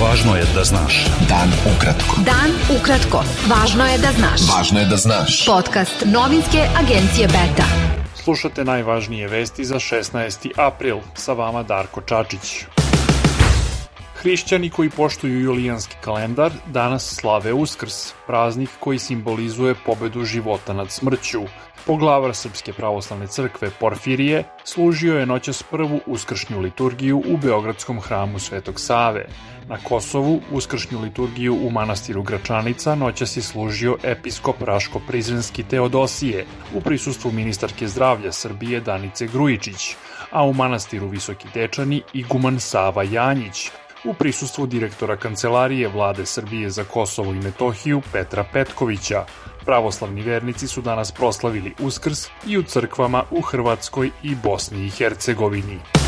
Važno je da znaš. Dan ukratko. Dan ukratko. Važno je da znaš. Važno je da znaš. Podcast novinske agencije Beta. Slušate najvažnije vesti za 16. april. Sa vama Darko Čačić. Hrišćani koji poštuju julijanski kalendar danas slave Uskrs, praznik koji simbolizuje pobedu života nad smrću. Poglavar Srpske pravoslavne crkve Porfirije služio je noćas prvu uskršnju liturgiju u Beogradskom hramu Svetog Save. Na Kosovu uskršnju liturgiju u manastiru Gračanica noćas je služio episkop Raško-Prizrenski Teodosije u prisustvu ministarke zdravlja Srbije Danice Grujičić, a u manastiru Visoki Dečani iguman Sava Janjić, u prisustvu direktora Kancelarije vlade Srbije za Kosovo i Metohiju Petra Petkovića. Pravoslavni vernici su danas proslavili Uskrs i u crkvama u Hrvatskoj i Bosni i Hercegovini.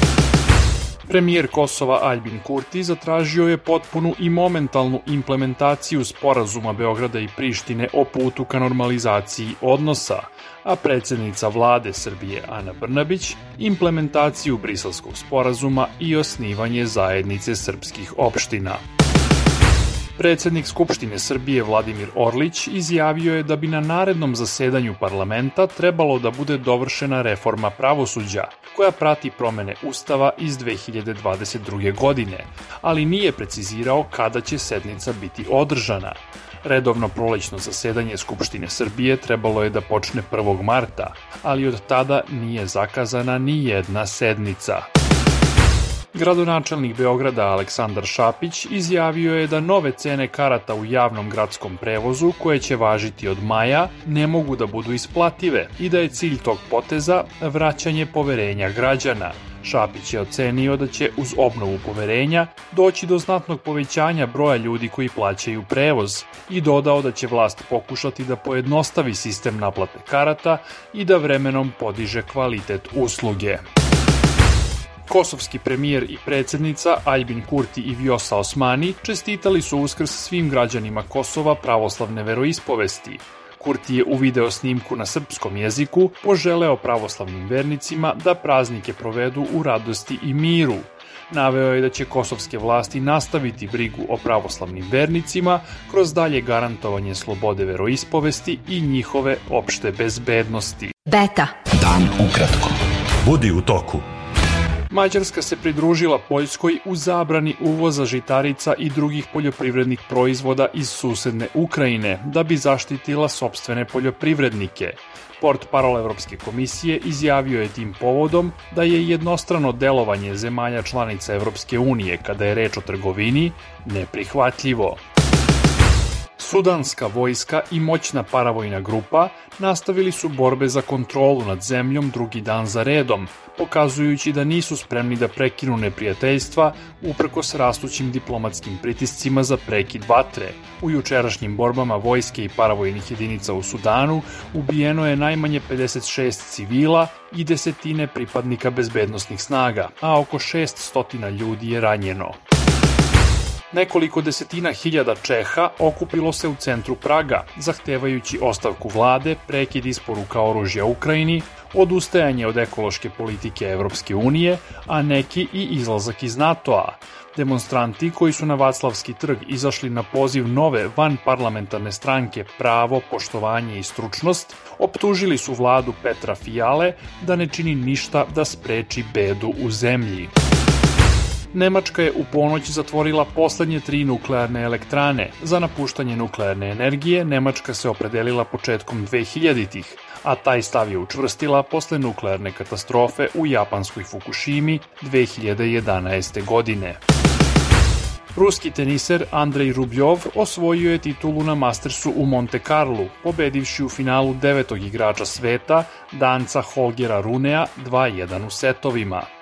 Premijer Kosova Albin Kurti zatražio je potpunu i momentalnu implementaciju sporazuma Beograda i Prištine o putu ka normalizaciji odnosa, a predsednica vlade Srbije Ana Brnabić implementaciju briselskog sporazuma i osnivanje zajednice srpskih opština. Predsednik Skupštine Srbije Vladimir Orlić izjavio je da bi na narednom zasedanju parlamenta trebalo da bude dovršena reforma pravosuđa, koja prati promene Ustava iz 2022. godine, ali nije precizirao kada će sednica biti održana. Redovno prolećno zasedanje Skupštine Srbije trebalo je da počne 1. marta, ali od tada nije zakazana ni jedna sednica. Gradonačelnik Beograda Aleksandar Šapić izjavio je da nove cene karata u javnom gradskom prevozu koje će važiti od maja ne mogu da budu isplative i da je cilj tog poteza vraćanje poverenja građana. Šapić je ocenio da će uz obnovu poverenja doći do znatnog povećanja broja ljudi koji plaćaju prevoz i dodao da će vlast pokušati da pojednostavi sistem naplate karata i da vremenom podiže kvalitet usluge. Kosovski premijer i predsednica Albin Kurti i Vjosa Osmani čestitali su uskrs svim građanima Kosova pravoslavne veroispovesti. Kurti je u video snimku na srpskom jeziku poželeo pravoslavnim vernicima da praznike provedu u radosti i miru. Naveo je da će kosovske vlasti nastaviti brigu o pravoslavnim vernicima kroz dalje garantovanje slobode veroispovesti i njihove opšte bezbednosti. Beta. Dan ukratko. Budi u toku. Mađarska se pridružila Poljskoj u zabrani uvoza žitarica i drugih poljoprivrednih proizvoda iz susedne Ukrajine da bi zaštitila sobstvene poljoprivrednike. Port parol Evropske komisije izjavio je tim povodom da je jednostrano delovanje zemalja članica Evropske unije kada je reč o trgovini neprihvatljivo. Sudanska vojska i moćna paravojna grupa nastavili su borbe za kontrolu nad zemljom drugi dan za redom, pokazujući da nisu spremni da prekinu neprijateljstva uprkos rastućim diplomatskim pritiscima za prekid vatre. U jučerašnjim borbama vojske i paravojnih jedinica u Sudanu ubijeno je najmanje 56 civila i desetine pripadnika bezbednostnih snaga, a oko 600 ljudi je ranjeno. Nekoliko desetina hiljada Čeha okupilo se u centru Praga, zahtevajući ostavku vlade, prekid isporuka oružja Ukrajini, odustajanje od ekološke politike Evropske unije, a neki i izlazak iz NATO-a. Demonstranti koji su na Vaclavski trg izašli na poziv nove van parlamentarne stranke Pravo, poštovanje i stručnost, optužili su vladu Petra Fijale da ne čini ništa da spreči bedu u zemlji. Nemačka je u ponoć zatvorila poslednje tri nuklearne elektrane. Za napuštanje nuklearne energije Nemačka se opredelila početkom 2000-ih, a taj stav je učvrstila posle nuklearne katastrofe u japanskoj Fukushimi 2011. godine. Ruski teniser Andrej Rubljov osvojio je titulu na Mastersu u Monte Carlo, pobedivši u finalu devetog igrača sveta, danca Holgera Runea 2-1 u setovima.